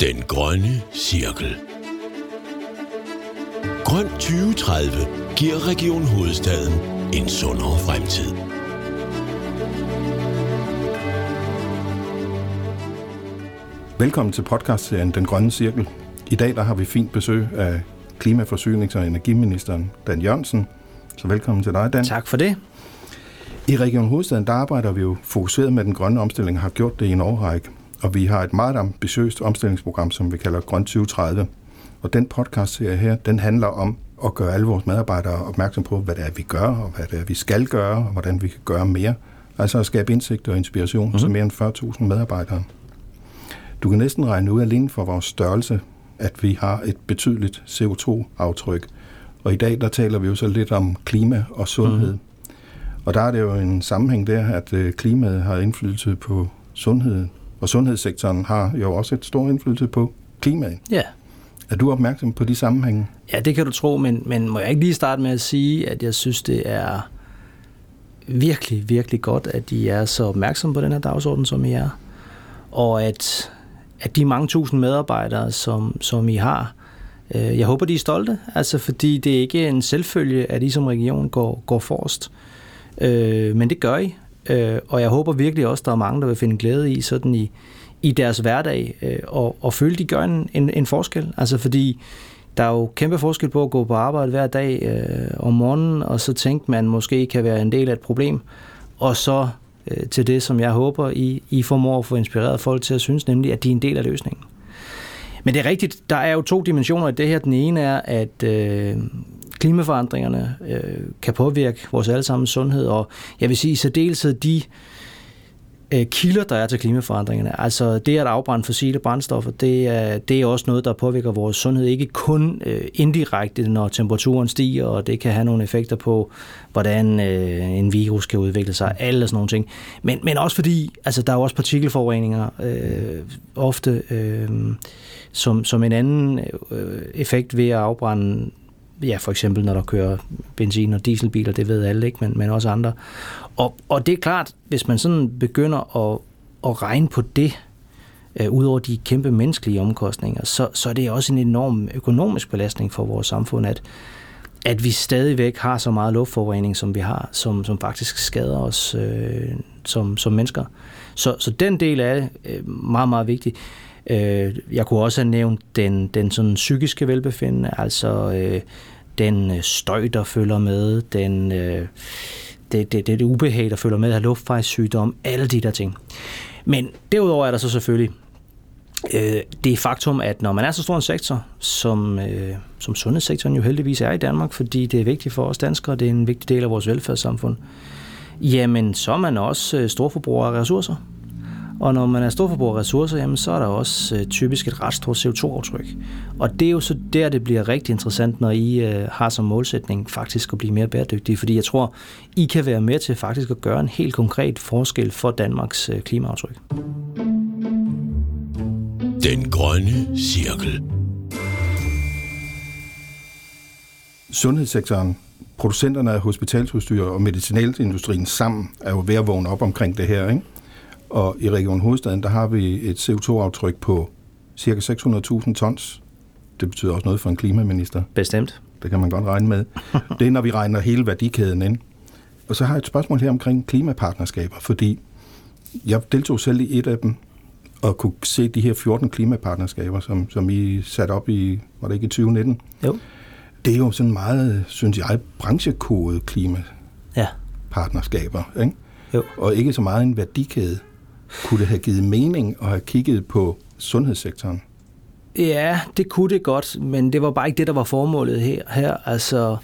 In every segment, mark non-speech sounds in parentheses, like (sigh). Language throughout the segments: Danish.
Den grønne cirkel. Grøn 2030 giver Region Hovedstaden en sundere fremtid. Velkommen til podcastserien Den Grønne Cirkel. I dag der har vi fint besøg af Klima-, Forsynings- og Energiministeren Dan Jørgensen. Så velkommen til dig, Dan. Tak for det. I Region Hovedstaden der arbejder vi jo fokuseret med den grønne omstilling og har gjort det i en årrække. Og vi har et meget ambitiøst omstillingsprogram, som vi kalder Grøn 2030. Og den podcast her, den handler om at gøre alle vores medarbejdere opmærksom på, hvad det er, vi gør, og hvad det er, vi skal gøre, og hvordan vi kan gøre mere. Altså at skabe indsigt og inspiration mm-hmm. til mere end 40.000 medarbejdere. Du kan næsten regne ud alene for vores størrelse, at vi har et betydeligt CO2-aftryk. Og i dag, der taler vi jo så lidt om klima og sundhed. Mm. Og der er det jo en sammenhæng der, at øh, klimaet har indflydelse på sundheden. Og sundhedssektoren har jo også et stort indflydelse på klimaet. Ja. Er du opmærksom på de sammenhænge? Ja, det kan du tro, men, men må jeg ikke lige starte med at sige, at jeg synes, det er virkelig, virkelig godt, at I er så opmærksomme på den her dagsorden, som I er. Og at at de mange tusind medarbejdere, som, som I har, øh, jeg håber, de er stolte, altså fordi det er ikke en selvfølge, at I som region går, går forrest. Øh, men det gør I, øh, og jeg håber virkelig også, at der er mange, der vil finde glæde i sådan i, i deres hverdag, øh, og, og føle, de gør en, en, en forskel. Altså fordi der er jo kæmpe forskel på at gå på arbejde hver dag øh, om morgenen, og så tænke, man måske kan være en del af et problem, og så øh, til det, som jeg håber, I, I formår at få inspireret folk til at synes, nemlig at de er en del af løsningen. Men det er rigtigt, der er jo to dimensioner i det her. Den ene er, at øh, klimaforandringerne øh, kan påvirke vores allesammens sundhed, og jeg vil sige i særdeleshed de øh, kilder, der er til klimaforandringerne. Altså det at afbrænde fossile brændstoffer, det er, det er også noget, der påvirker vores sundhed. Ikke kun øh, indirekte, når temperaturen stiger, og det kan have nogle effekter på, hvordan øh, en virus kan udvikle sig, alle sådan nogle ting. Men, men også fordi, altså der er jo også partikelforureninger øh, ofte, øh, som, som en anden øh, effekt ved at afbrænde ja, for eksempel når der kører benzin- og dieselbiler, det ved alle ikke, men, men også andre. Og, og det er klart, hvis man sådan begynder at, at regne på det, øh, udover de kæmpe menneskelige omkostninger, så, så er det også en enorm økonomisk belastning for vores samfund, at, at vi stadigvæk har så meget luftforurening, som vi har, som, som faktisk skader os øh, som, som mennesker. Så, så den del er det øh, meget, meget vigtig. Øh, jeg kunne også have nævnt den, den sådan psykiske velbefindende, altså øh, den øh, støj, der følger med, den, øh, det, det, det, det ubehag, der følger med af luftvejssygdom, alle de der ting. Men derudover er der så selvfølgelig øh, det faktum, at når man er så stor en sektor, som, øh, som sundhedssektoren jo heldigvis er i Danmark, fordi det er vigtigt for os danskere, det er en vigtig del af vores velfærdssamfund, jamen så er man også øh, storforbruger af ressourcer. Og når man er storforbruger af ressourcer, jamen, så er der også øh, typisk et ret stort CO2-aftryk. Og det er jo så der, det bliver rigtig interessant, når I øh, har som målsætning faktisk at blive mere bæredygtige. Fordi jeg tror, I kan være med til faktisk at gøre en helt konkret forskel for Danmarks øh, klimaaftryk. Den grønne cirkel. Sundhedssektoren, producenterne af hospitalsudstyr og medicinalindustrien sammen er jo ved at vågne op omkring det her, ikke? Og i Region Hovedstaden, der har vi et CO2-aftryk på cirka 600.000 tons. Det betyder også noget for en klimaminister. Bestemt. Det kan man godt regne med. (laughs) Det er, når vi regner hele værdikæden ind. Og så har jeg et spørgsmål her omkring klimapartnerskaber, fordi jeg deltog selv i et af dem, og kunne se de her 14 klimapartnerskaber, som, som I satte op i, var det ikke i 2019? Jo. Det er jo sådan meget, synes jeg, branchekodet klima Ja. partnerskaber, ikke? Jo. og ikke så meget en værdikæde. Kunne det have givet mening at have kigget på sundhedssektoren? Ja, det kunne det godt, men det var bare ikke det, der var formålet her. her. Altså,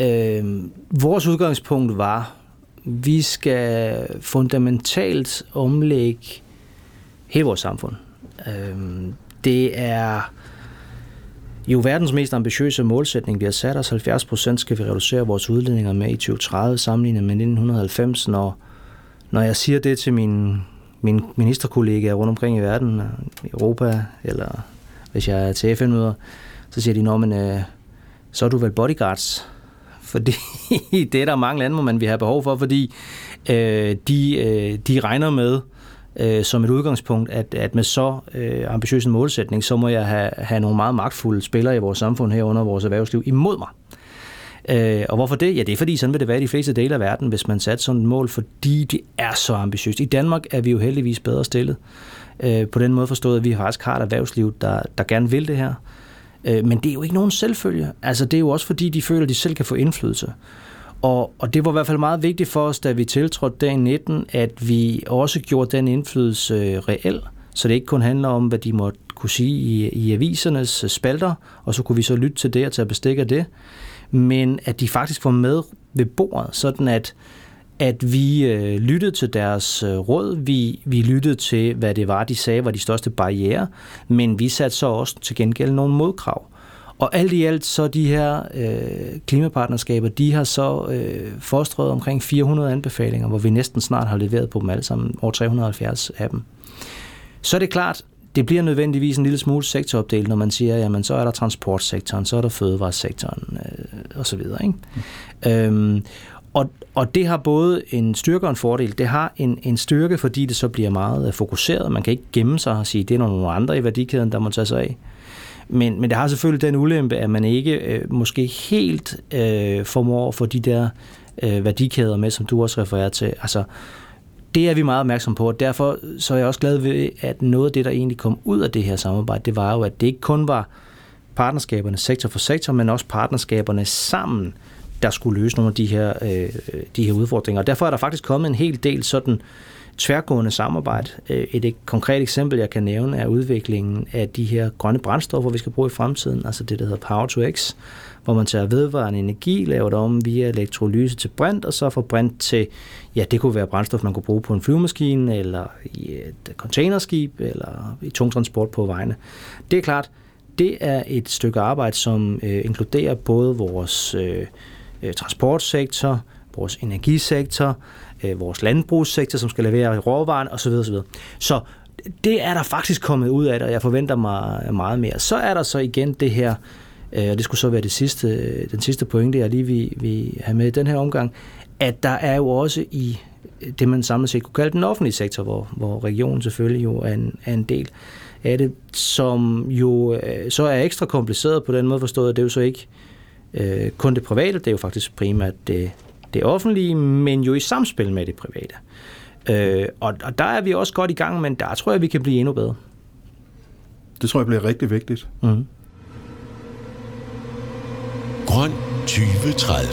øh, vores udgangspunkt var, vi skal fundamentalt omlægge hele vores samfund. Øh, det er jo verdens mest ambitiøse målsætning. Vi har sat os 70 procent, skal vi reducere vores udledninger med i 2030, sammenlignet med 1990, når, når jeg siger det til mine, mine ministerkollegaer rundt omkring i verden, øh, i Europa, eller hvis jeg er til FN-møder, så siger de, Nå, men, øh, så er du vel bodyguards. (laughs) Fordi det er der mange lande, hvor man vil have behov for, fordi øh, de, øh, de regner med, øh, som et udgangspunkt, at, at med så øh, ambitiøs en målsætning, så må jeg have, have nogle meget magtfulde spillere i vores samfund herunder vores erhvervsliv imod mig. Øh, og hvorfor det? Ja, det er fordi, sådan vil det være i de fleste dele af verden, hvis man satte sådan et mål, fordi det er så ambitiøst. I Danmark er vi jo heldigvis bedre stillet. Øh, på den måde forstået, at vi faktisk har et erhvervsliv, der, der gerne vil det her. Øh, men det er jo ikke nogen selvfølge. Altså, det er jo også fordi, de føler, at de selv kan få indflydelse. Og, og det var i hvert fald meget vigtigt for os, da vi tiltrådte dag 19, at vi også gjorde den indflydelse øh, reel, så det ikke kun handler om, hvad de måtte kunne sige i, i avisernes spalter, og så kunne vi så lytte til det og tage bestik af det, men at de faktisk var med ved bordet, sådan at, at vi øh, lyttede til deres øh, råd, vi, vi lyttede til, hvad det var, de sagde var de største barriere, men vi satte så også til gengæld nogle modkrav. Og alt i alt så de her øh, klimapartnerskaber, de har så øh, forstrøget omkring 400 anbefalinger, hvor vi næsten snart har leveret på dem alle sammen, over 370 af dem. Så er det klart, det bliver nødvendigvis en lille smule sektoropdelt, når man siger, jamen så er der transportsektoren, så er der fødevaresektoren øh, osv. Ikke? Mm. Øhm, og, og det har både en styrke og en fordel. Det har en, en styrke, fordi det så bliver meget øh, fokuseret. Man kan ikke gemme sig og sige, at det er nogle andre i værdikæden, der må tage sig af. Men, men det har selvfølgelig den ulempe, at man ikke øh, måske helt øh, formår at få de der øh, værdikæder med, som du også refererer til. Altså, det er vi meget opmærksom på, og derfor så er jeg også glad ved, at noget af det, der egentlig kom ud af det her samarbejde, det var jo, at det ikke kun var partnerskaberne sektor for sektor, men også partnerskaberne sammen, der skulle løse nogle af de her, øh, de her udfordringer. Og derfor er der faktisk kommet en hel del sådan tværgående samarbejde. Øh, et, et konkret eksempel, jeg kan nævne, er udviklingen af de her grønne brændstoffer, vi skal bruge i fremtiden, altså det, der hedder Power to X, hvor man tager vedvarende energi, laver det om via elektrolyse til brint, og så får brint til, ja, det kunne være brændstof, man kunne bruge på en flyvemaskine, eller i et containerskib, eller i tungtransport på vejene. Det er klart, det er et stykke arbejde, som øh, inkluderer både vores øh, øh transportsektor, vores energisektor, øh, vores landbrugssektor, som skal levere råvaren osv. osv. Så det er der faktisk kommet ud af det, og jeg forventer mig meget mere. Så er der så igen det her, øh, og det skulle så være det sidste, den sidste pointe, jeg lige vil, vil have med i den her omgang, at der er jo også i det, man samlet set kunne kalde den offentlige sektor, hvor, hvor regionen selvfølgelig jo er en, er en del af det, som jo øh, så er ekstra kompliceret på den måde forstået, at det er jo så ikke øh, kun det private, det er jo faktisk primært det, det offentlige, men jo i samspil med det private. Øh, og, og der er vi også godt i gang, men der tror jeg, vi kan blive endnu bedre. Det tror jeg bliver rigtig vigtigt. Mm. Grøn 2030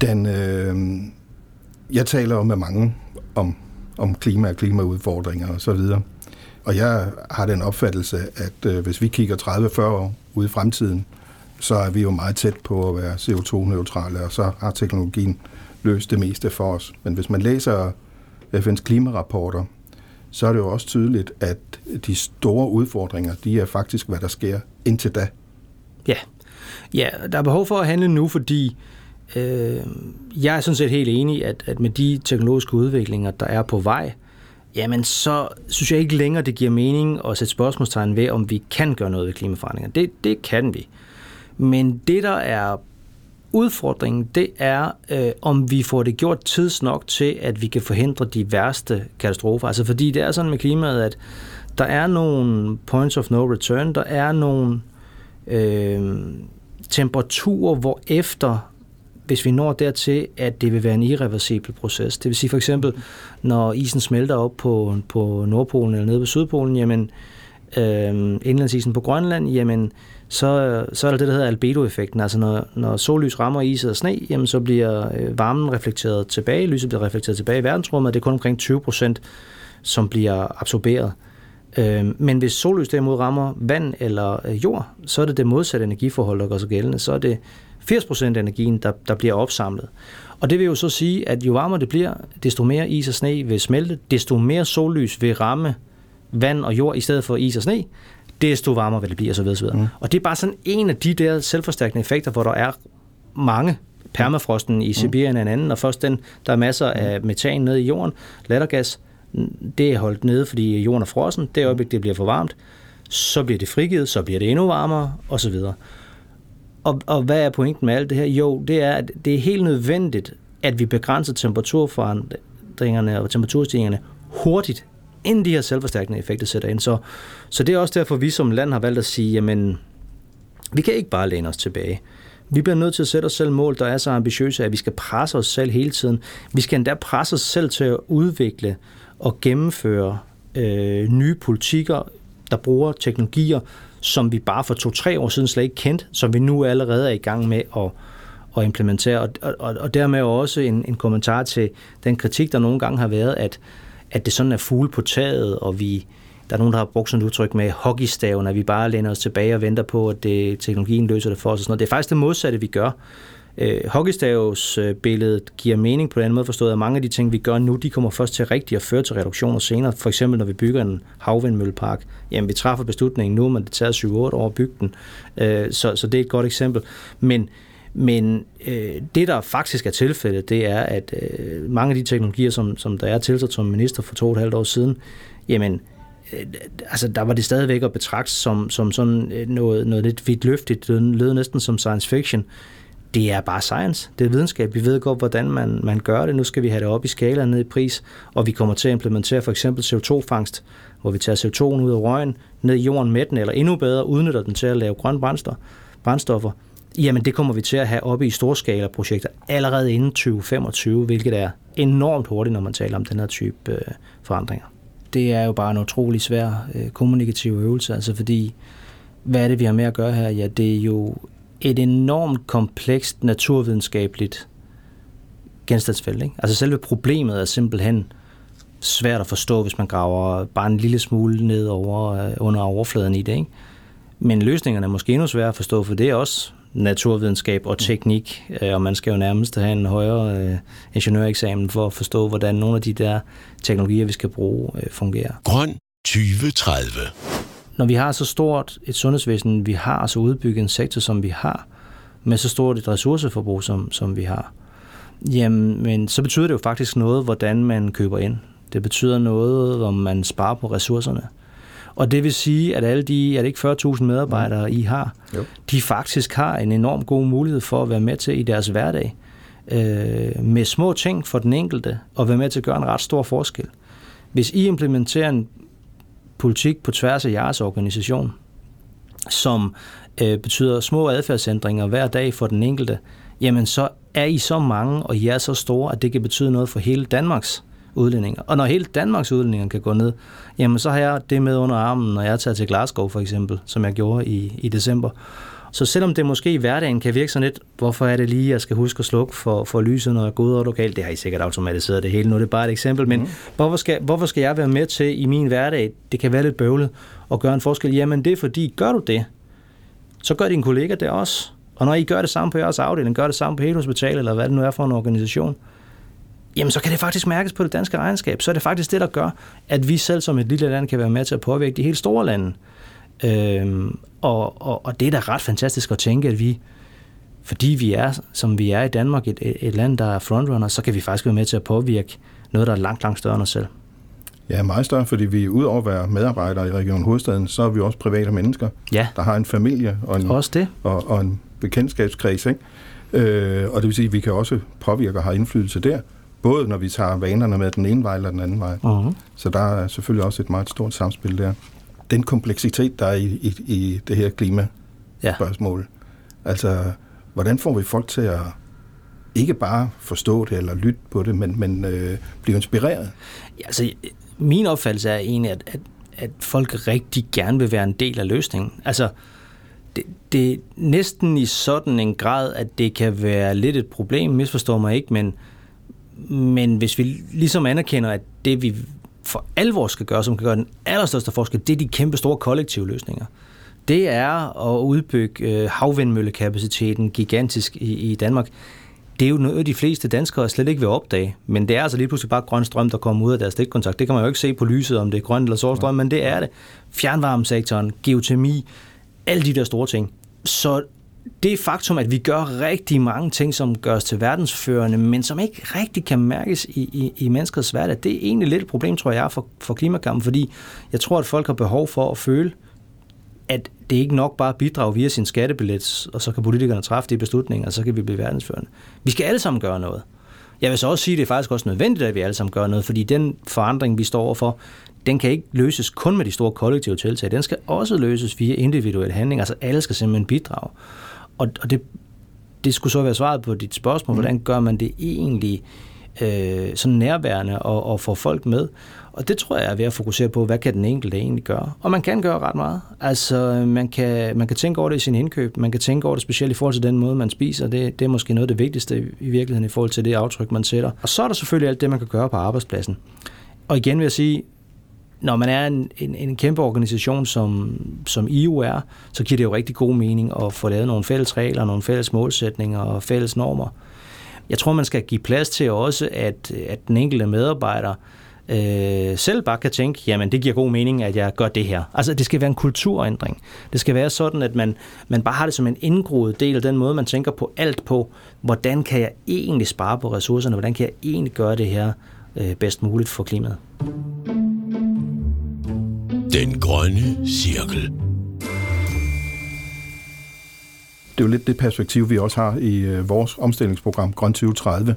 Den, øh, jeg taler jo med mange om, om klima og klimaudfordringer og så videre. Og jeg har den opfattelse, at øh, hvis vi kigger 30-40 år ude i fremtiden, så er vi jo meget tæt på at være CO2-neutrale, og så har teknologien løst det meste for os. Men hvis man læser FN's klimarapporter, så er det jo også tydeligt, at de store udfordringer, de er faktisk, hvad der sker indtil da. Ja, ja der er behov for at handle nu, fordi øh, jeg er sådan set helt enig, at, at med de teknologiske udviklinger, der er på vej, jamen så synes jeg ikke længere, det giver mening at sætte spørgsmålstegn ved, om vi kan gøre noget ved klimaforandringer. Det, det kan vi. Men det, der er udfordringen, det er, øh, om vi får det gjort tidsnok til, at vi kan forhindre de værste katastrofer. Altså fordi det er sådan med klimaet, at der er nogle points of no return, der er nogle øh, temperaturer, hvor efter hvis vi når dertil, at det vil være en irreversibel proces. Det vil sige for eksempel, når isen smelter op på, på Nordpolen eller nede på Sydpolen, jamen øh, indlandsisen på Grønland, jamen så, så er der det, der hedder albedo-effekten. Altså når, når sollys rammer is og sne, jamen så bliver øh, varmen reflekteret tilbage, lyset bliver reflekteret tilbage i verdensrummet, det er kun omkring 20 procent, som bliver absorberet. Øhm, men hvis sollys derimod rammer vand eller øh, jord, så er det det modsatte energiforhold, der gør sig gældende. Så er det 80 procent af energien, der, der bliver opsamlet. Og det vil jo så sige, at jo varmere det bliver, desto mere is og sne vil smelte, desto mere sollys vil ramme vand og jord i stedet for is og sne, desto varmere vil det blive, osv. osv. Mm. Og det er bare sådan en af de der selvforstærkende effekter, hvor der er mange permafrosten i Sibirien er en anden, og først den, der er masser af metan nede i jorden, lattergas, det er holdt nede, fordi jorden er frossen, det øjeblik, det bliver for varmt, så bliver det frigivet, så bliver det endnu varmere, osv. Og, og hvad er pointen med alt det her? Jo, det er, at det er helt nødvendigt, at vi begrænser klimaforandringerne og temperaturstigningerne hurtigt, inden de her selvforstærkende effekter sætter ind. Så, så det er også derfor, vi som land har valgt at sige, jamen, vi kan ikke bare læne os tilbage. Vi bliver nødt til at sætte os selv mål, der er så ambitiøse, at vi skal presse os selv hele tiden. Vi skal endda presse os selv til at udvikle og gennemføre øh, nye politikker, der bruger teknologier, som vi bare for to-tre år siden slet ikke kendte, som vi nu allerede er i gang med at, at implementere. Og, og, og dermed også en, en kommentar til den kritik, der nogle gange har været, at, at det sådan er fugle på taget, og vi, der er nogen, der har brugt sådan et udtryk med hockeystaven, at vi bare læner os tilbage og venter på, at det, teknologien løser det for os. Og sådan noget. Det er faktisk det modsatte, vi gør. Øh, hockeystavsbilledet giver mening på den måde forstået, at mange af de ting, vi gør nu, de kommer først til rigtigt at føre til reduktioner senere. For eksempel, når vi bygger en havvindmøllepark. Jamen, vi træffer beslutningen nu, men det tager 7-8 år at bygge den. Øh, så, så det er et godt eksempel. Men, men øh, det, der faktisk er tilfældet, det er, at øh, mange af de teknologier, som, som der er tilsat som minister for to og et halvt år siden, jamen, øh, altså der var det stadigvæk at betragte som, som sådan øh, noget, noget lidt vidtløftigt, det lød næsten som science fiction det er bare science. Det er videnskab. Vi ved godt, hvordan man, man gør det. Nu skal vi have det op i skala ned i pris, og vi kommer til at implementere for eksempel CO2-fangst, hvor vi tager CO2'en ud af røgen, ned i jorden med den, eller endnu bedre udnytter den til at lave grønne brændstoffer. Jamen det kommer vi til at have oppe i storskala-projekter allerede inden 2025, hvilket er enormt hurtigt, når man taler om den her type øh, forandringer. Det er jo bare en utrolig svær øh, kommunikativ øvelse, altså fordi, hvad er det, vi har med at gøre her? Ja, det er jo et enormt komplekst naturvidenskabeligt genstandsfelt. Ikke? Altså selve problemet er simpelthen svært at forstå, hvis man graver bare en lille smule ned over, øh, under overfladen i det. Ikke? Men løsningerne er måske endnu sværere at forstå, for det er også naturvidenskab og teknik, øh, og man skal jo nærmest have en højere øh, ingeniøreksamen for at forstå, hvordan nogle af de der teknologier, vi skal bruge, fungerer. Grøn 2030 når vi har så stort et sundhedsvæsen, vi har, så udbygget en sektor, som vi har, med så stort et ressourceforbrug, som, som vi har, jamen, men så betyder det jo faktisk noget, hvordan man køber ind. Det betyder noget, om man sparer på ressourcerne. Og det vil sige, at alle de, er det ikke 40.000 medarbejdere, I har, jo. de faktisk har en enorm god mulighed for at være med til i deres hverdag, øh, med små ting for den enkelte, og være med til at gøre en ret stor forskel. Hvis I implementerer en politik på tværs af jeres organisation, som øh, betyder små adfærdsændringer hver dag for den enkelte, jamen så er I så mange, og I er så store, at det kan betyde noget for hele Danmarks udledninger. Og når hele Danmarks udledninger kan gå ned, jamen så har jeg det med under armen, når jeg tager til Glasgow for eksempel, som jeg gjorde i, i december. Så selvom det måske i hverdagen kan virke sådan lidt, hvorfor er det lige, jeg skal huske at slukke for, for lyset, når jeg går ud over lokalt, det har I sikkert automatiseret det hele nu, det er bare et eksempel, men mm. hvorfor, skal, hvorfor skal jeg være med til i min hverdag, det kan være lidt bøvlet, og gøre en forskel? Jamen det er fordi, gør du det, så gør din kollega det også. Og når I gør det samme på jeres afdeling, gør det samme på hele hospitalet, eller hvad det nu er for en organisation, jamen så kan det faktisk mærkes på det danske regnskab. Så er det faktisk det, der gør, at vi selv som et lille land kan være med til at påvirke de helt store lande. Øhm, og, og, og det er da ret fantastisk at tænke, at vi, fordi vi er, som vi er i Danmark, et, et land, der er frontrunner, så kan vi faktisk være med til at påvirke noget, der er langt, langt større end os selv. Ja, meget større, fordi vi udover at være medarbejdere i Region Hovedstaden, så er vi også private mennesker, ja. der har en familie og en, også det. Og, og en bekendtskabskreds. Ikke? Øh, og det vil sige, at vi kan også påvirke og have indflydelse der, både når vi tager vanerne med den ene vej eller den anden vej. Uh-huh. Så der er selvfølgelig også et meget stort samspil der den kompleksitet, der er i, i, i det her klimaspørgsmål. Ja. Altså, hvordan får vi folk til at ikke bare forstå det eller lytte på det, men, men øh, blive inspireret? Ja, altså, min opfattelse er egentlig, at, at, at folk rigtig gerne vil være en del af løsningen. Altså, det, det er næsten i sådan en grad, at det kan være lidt et problem, misforstår mig ikke, men, men hvis vi ligesom anerkender, at det vi for alvor skal gøre, som kan gøre den allerstørste forskel, det er de kæmpe store kollektive løsninger. Det er at udbygge øh, havvindmøllekapaciteten gigantisk i, i Danmark. Det er jo noget, de fleste danskere slet ikke vil opdage, men det er altså lige pludselig bare grøn strøm, der kommer ud af deres stikkontakt. Det kan man jo ikke se på lyset, om det er grøn eller sort strøm, men det er det. Fjernvarmesektoren, geotermi, alle de der store ting. Så det faktum, at vi gør rigtig mange ting, som gør os til verdensførende, men som ikke rigtig kan mærkes i, i, i menneskers hverdag, det er egentlig lidt et problem, tror jeg, for, for klimakampen, fordi jeg tror, at folk har behov for at føle, at det ikke nok bare bidrager via sin skattebillet, og så kan politikerne træffe de beslutninger, og så kan vi blive verdensførende. Vi skal alle sammen gøre noget. Jeg vil så også sige, at det er faktisk også nødvendigt, at vi alle sammen gør noget, fordi den forandring, vi står overfor, den kan ikke løses kun med de store kollektive tiltag. Den skal også løses via individuel handling. Altså alle skal simpelthen bidrage. Og, og det, det skulle så være svaret på dit spørgsmål. Mm. Hvordan gør man det egentlig øh, sådan nærværende og, og få folk med? Og det tror jeg er ved at fokusere på, hvad kan den enkelte egentlig gøre? Og man kan gøre ret meget. Altså, man kan, man kan tænke over det i sin indkøb. Man kan tænke over det specielt i forhold til den måde, man spiser. Det, det er måske noget af det vigtigste i virkeligheden i forhold til det aftryk, man sætter. Og så er der selvfølgelig alt det, man kan gøre på arbejdspladsen. Og igen vil jeg sige, når man er en, en, en kæmpe organisation, som, som EU er, så giver det jo rigtig god mening at få lavet nogle fælles regler, nogle fælles målsætninger og fælles normer. Jeg tror, man skal give plads til også, at, at den enkelte medarbejder øh, selv bare kan tænke, jamen det giver god mening, at jeg gør det her. Altså det skal være en kulturændring. Det skal være sådan, at man, man bare har det som en indgroet del af den måde, man tænker på alt på, hvordan kan jeg egentlig spare på ressourcerne, hvordan kan jeg egentlig gøre det her øh, bedst muligt for klimaet. Den grønne cirkel. Det er jo lidt det perspektiv, vi også har i øh, vores omstillingsprogram Grøn 2030,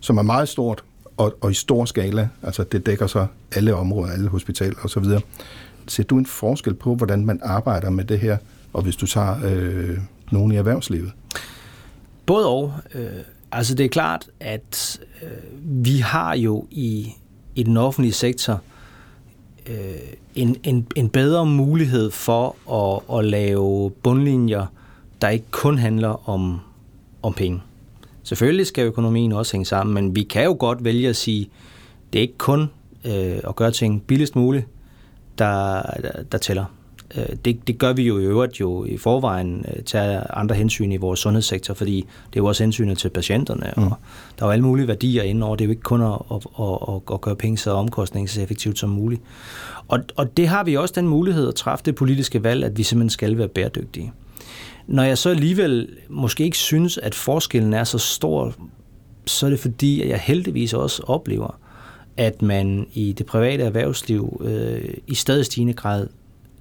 som er meget stort og, og i stor skala. Altså det dækker så alle områder, alle hospitaler osv. Ser du en forskel på, hvordan man arbejder med det her, og hvis du tager øh, nogen i erhvervslivet? Både og. Øh, altså det er klart, at øh, vi har jo i, i den offentlige sektor øh, en, en, en bedre mulighed for at, at lave bundlinjer, der ikke kun handler om, om penge. Selvfølgelig skal økonomien også hænge sammen, men vi kan jo godt vælge at sige, det er ikke kun øh, at gøre ting billigst muligt, der, der, der tæller. Øh, det, det gør vi jo i øvrigt jo i forvejen, øh, tager andre hensyn i vores sundhedssektor, fordi det er jo også hensynet til patienterne, mm. og der er jo alle mulige værdier indover. Det er jo ikke kun at, at, at, at gøre penge så omkostningseffektivt som muligt. Og, og det har vi også den mulighed at træffe det politiske valg, at vi simpelthen skal være bæredygtige. Når jeg så alligevel måske ikke synes, at forskellen er så stor, så er det fordi, at jeg heldigvis også oplever, at man i det private erhvervsliv øh, i stadig stigende grad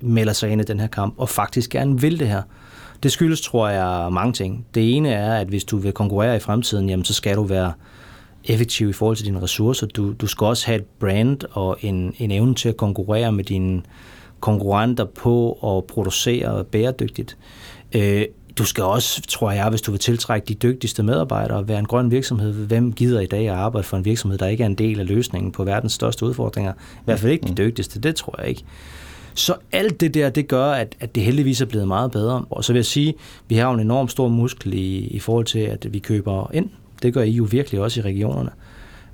melder sig ind i den her kamp, og faktisk gerne vil det her. Det skyldes, tror jeg, mange ting. Det ene er, at hvis du vil konkurrere i fremtiden, jamen, så skal du være effektiv i forhold til dine ressourcer. Du, du skal også have et brand og en, en evne til at konkurrere med dine konkurrenter på at producere bæredygtigt. Øh, du skal også, tror jeg, hvis du vil tiltrække de dygtigste medarbejdere, være en grøn virksomhed. Hvem gider i dag at arbejde for en virksomhed, der ikke er en del af løsningen på verdens største udfordringer? I hvert fald ikke de mm. dygtigste, det tror jeg ikke. Så alt det der, det gør, at, at det heldigvis er blevet meget bedre. Og så vil jeg sige, vi har en enorm stor muskel i, i forhold til, at vi køber ind. Det gør I jo virkelig også i regionerne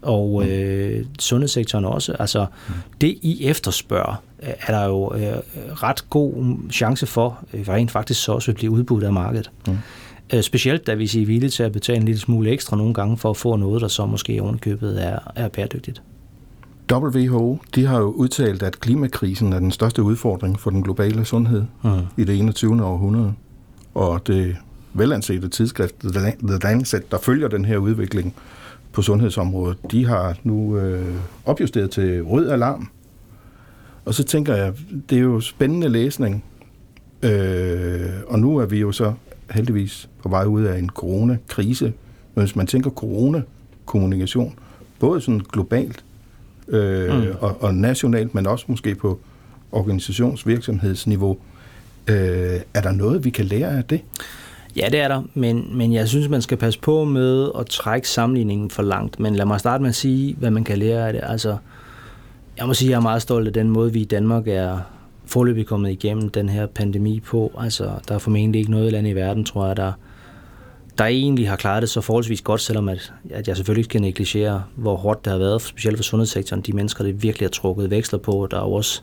og mm. øh, sundhedssektoren også. Altså, mm. det I efterspørger, er der jo øh, ret god chance for, øh, rent faktisk så også vil blive udbudt af markedet. Mm. Øh, specielt da vi er villige til at betale en lille smule ekstra nogle gange for at få noget, der så måske ovenkøbet er, er bæredygtigt. WHO de har jo udtalt, at klimakrisen er den største udfordring for den globale sundhed mm. i det 21. århundrede. Og det velansete tidsskrift The Lancet, der følger den her udvikling, på sundhedsområdet, de har nu øh, opjusteret til rød alarm. Og så tænker jeg, det er jo spændende læsning. Øh, og nu er vi jo så heldigvis på vej ud af en coronakrise. Men hvis man tænker corona-kommunikation, både sådan globalt øh, mm. og, og nationalt, men også måske på organisationsvirksomhedsniveau, øh, er der noget, vi kan lære af det? Ja, det er der, men, men jeg synes, man skal passe på med at trække sammenligningen for langt. Men lad mig starte med at sige, hvad man kan lære af det. Altså, jeg må sige, at jeg er meget stolt af den måde, vi i Danmark er forløbig kommet igennem den her pandemi på. Altså, der er formentlig ikke noget land i verden, tror jeg, der, der egentlig har klaret det så forholdsvis godt, selvom at, at jeg selvfølgelig ikke skal negligere, hvor hårdt det har været, specielt for sundhedssektoren. De mennesker, der virkelig har trukket veksler på, der er også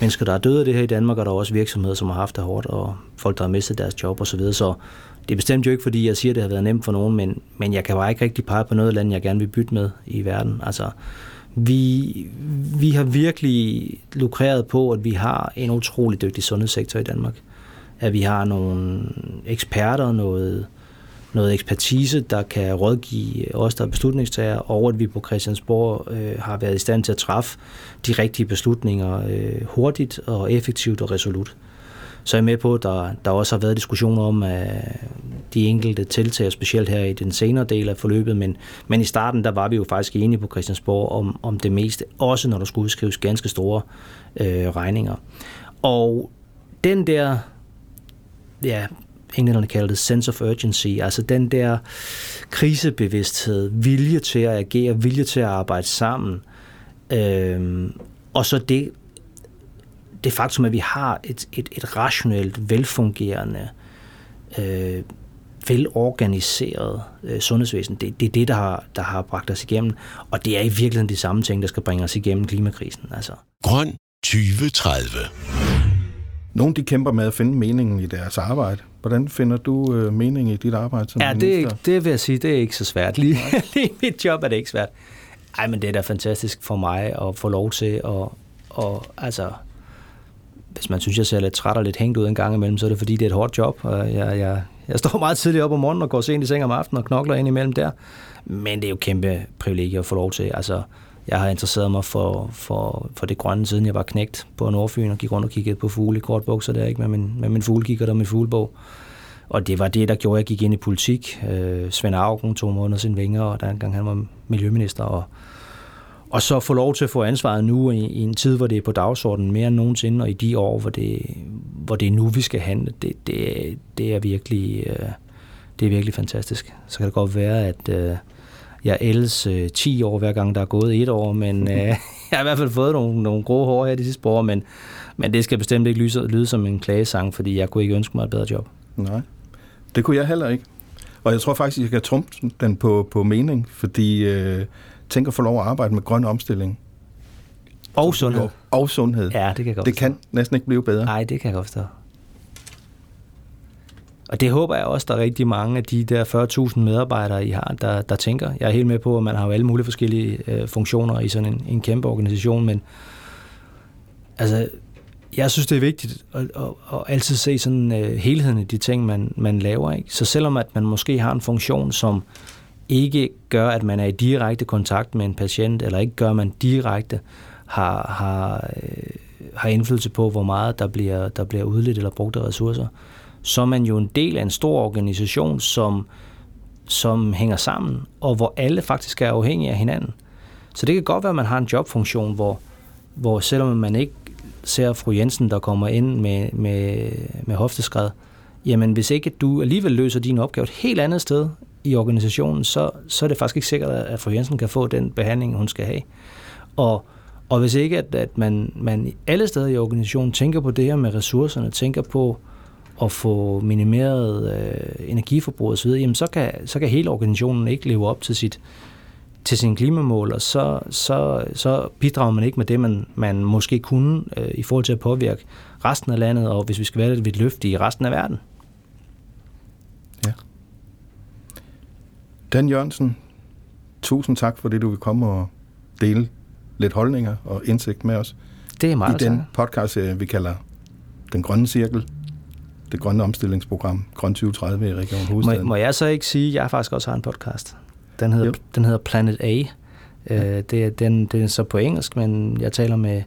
mennesker, der er døde af det her i Danmark, og der er også virksomheder, som har haft det hårdt, og folk, der har mistet deres job osv. Så, videre. så det er bestemt jo ikke, fordi jeg siger, at det har været nemt for nogen, men, men jeg kan bare ikke rigtig pege på noget land, jeg gerne vil bytte med i verden. Altså, vi, vi har virkelig lukreret på, at vi har en utrolig dygtig sundhedssektor i Danmark. At vi har nogle eksperter, noget, noget ekspertise, der kan rådgive øh, os, der er beslutningstager, og at vi på Christiansborg øh, har været i stand til at træffe de rigtige beslutninger øh, hurtigt og effektivt og resolut. Så er jeg med på, at der, der også har været diskussioner om at de enkelte tiltag, specielt her i den senere del af forløbet, men, men i starten der var vi jo faktisk enige på Christiansborg om, om det meste, også når der skulle udskrives ganske store øh, regninger. Og den der, ja, englænderne kalder det sense of urgency, altså den der krisebevidsthed, vilje til at agere, vilje til at arbejde sammen, øh, og så det, det faktum, at vi har et, et, et rationelt, velfungerende, øh, velorganiseret øh, sundhedsvæsen, det, det er det, der har, der har bragt os igennem, og det er i virkeligheden de samme ting, der skal bringe os igennem klimakrisen. Altså. Grøn 2030 nogle de kæmper med at finde meningen i deres arbejde. Hvordan finder du øh, mening i dit arbejde som ja, minister? det, det vil jeg sige, det er ikke så svært. Lige, lige (laughs) mit job er det ikke svært. Ej, men det er da fantastisk for mig at få lov til at, og, altså, hvis man synes, jeg ser lidt træt og lidt hængt ud en gang imellem, så er det fordi, det er et hårdt job. Jeg, jeg, jeg står meget tidligt op om morgenen og går sent i seng om aftenen og knokler ind imellem der. Men det er jo kæmpe privilegie at få lov til. Altså, jeg har interesseret mig for, for, for det grønne, siden jeg var knægt på Nordfyn og gik rundt og kiggede på fugle i kortbukser der, ikke? Med, min, med min fuglekikker og min fuglebog. Og det var det, der gjorde, at jeg gik ind i politik. Øh, Svend Augen tog mig under sine vinger, og der engang han var miljøminister. Og, og så få lov til at få ansvaret nu i, i en tid, hvor det er på dagsordenen mere end nogensinde, og i de år, hvor det, hvor det er nu, vi skal handle, det, det, det er virkelig... Øh, det er virkelig fantastisk. Så kan det godt være, at, øh, jeg ældes øh, 10 år, hver gang der er gået et år, men øh, (laughs) jeg har i hvert fald fået nogle, nogle grå hår her de sidste år, men, men det skal bestemt ikke lyde, lyde som en klagesang, fordi jeg kunne ikke ønske mig et bedre job. Nej, det kunne jeg heller ikke. Og jeg tror faktisk, jeg kan trumpe den på, på mening, fordi øh, tænk at få lov at arbejde med grøn omstilling. Og sundhed. Og sundhed. Ja, det kan jeg godt Det kan næsten ikke blive bedre. Nej, det kan jeg godt forstå. Og det håber jeg også, der er rigtig mange af de der 40.000 medarbejdere, I har, der, der tænker. Jeg er helt med på, at man har jo alle mulige forskellige øh, funktioner i sådan en, en kæmpe organisation, men altså, jeg synes, det er vigtigt at, at, at altid se sådan øh, helheden i de ting, man, man laver. Ikke? Så selvom at man måske har en funktion, som ikke gør, at man er i direkte kontakt med en patient, eller ikke gør, at man direkte har, har, øh, har indflydelse på, hvor meget der bliver, der bliver udledt eller brugt af ressourcer, så er man jo en del af en stor organisation, som, som hænger sammen, og hvor alle faktisk er afhængige af hinanden. Så det kan godt være, at man har en jobfunktion, hvor, hvor selvom man ikke ser fru Jensen, der kommer ind med, med, med hofteskred, jamen hvis ikke du alligevel løser din opgave et helt andet sted i organisationen, så, så er det faktisk ikke sikkert, at fru Jensen kan få den behandling, hun skal have. Og, og hvis ikke, at, at man, man alle steder i organisationen tænker på det her med ressourcerne, tænker på, at få minimeret øh, energiforbrug osv., jamen så kan, så kan hele organisationen ikke leve op til sit til sine klimamål, og så, så, så bidrager man ikke med det, man, man måske kunne øh, i forhold til at påvirke resten af landet, og hvis vi skal være lidt et løft i resten af verden. Ja. Dan Jørgensen, tusind tak for det, du vil komme og dele lidt holdninger og indsigt med os. Det er meget I den podcast, vi kalder Den Grønne Cirkel det grønne omstillingsprogram, Grøn 2030 i Region Hovedstaden. Må, må jeg så ikke sige, at jeg faktisk også har en podcast? Den hedder, den hedder Planet A. Ja. Øh, det, er, den, det er så på engelsk, men jeg taler med,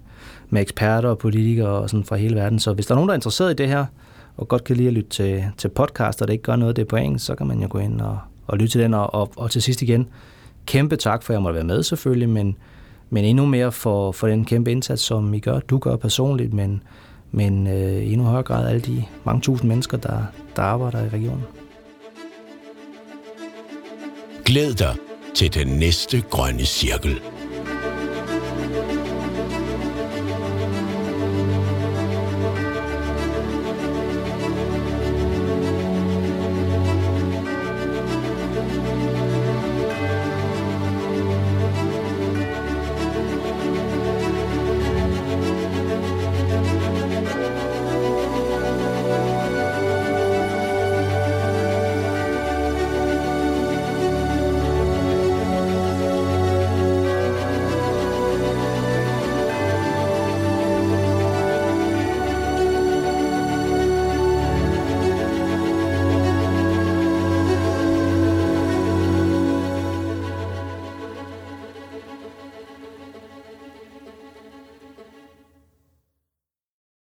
med eksperter og politikere og sådan fra hele verden. Så hvis der er nogen, der er interesseret i det her, og godt kan lide at lytte til, til podcast, og det ikke gør noget, det er på engelsk, så kan man jo gå ind og, og lytte til den. Og, og, og til sidst igen, kæmpe tak for, at jeg måtte være med selvfølgelig, men, men endnu mere for, for den kæmpe indsats, som I gør. Du gør personligt, men men øh, i endnu højere grad alle de mange tusind mennesker, der, der arbejder i regionen. Glæd dig til den næste grønne cirkel.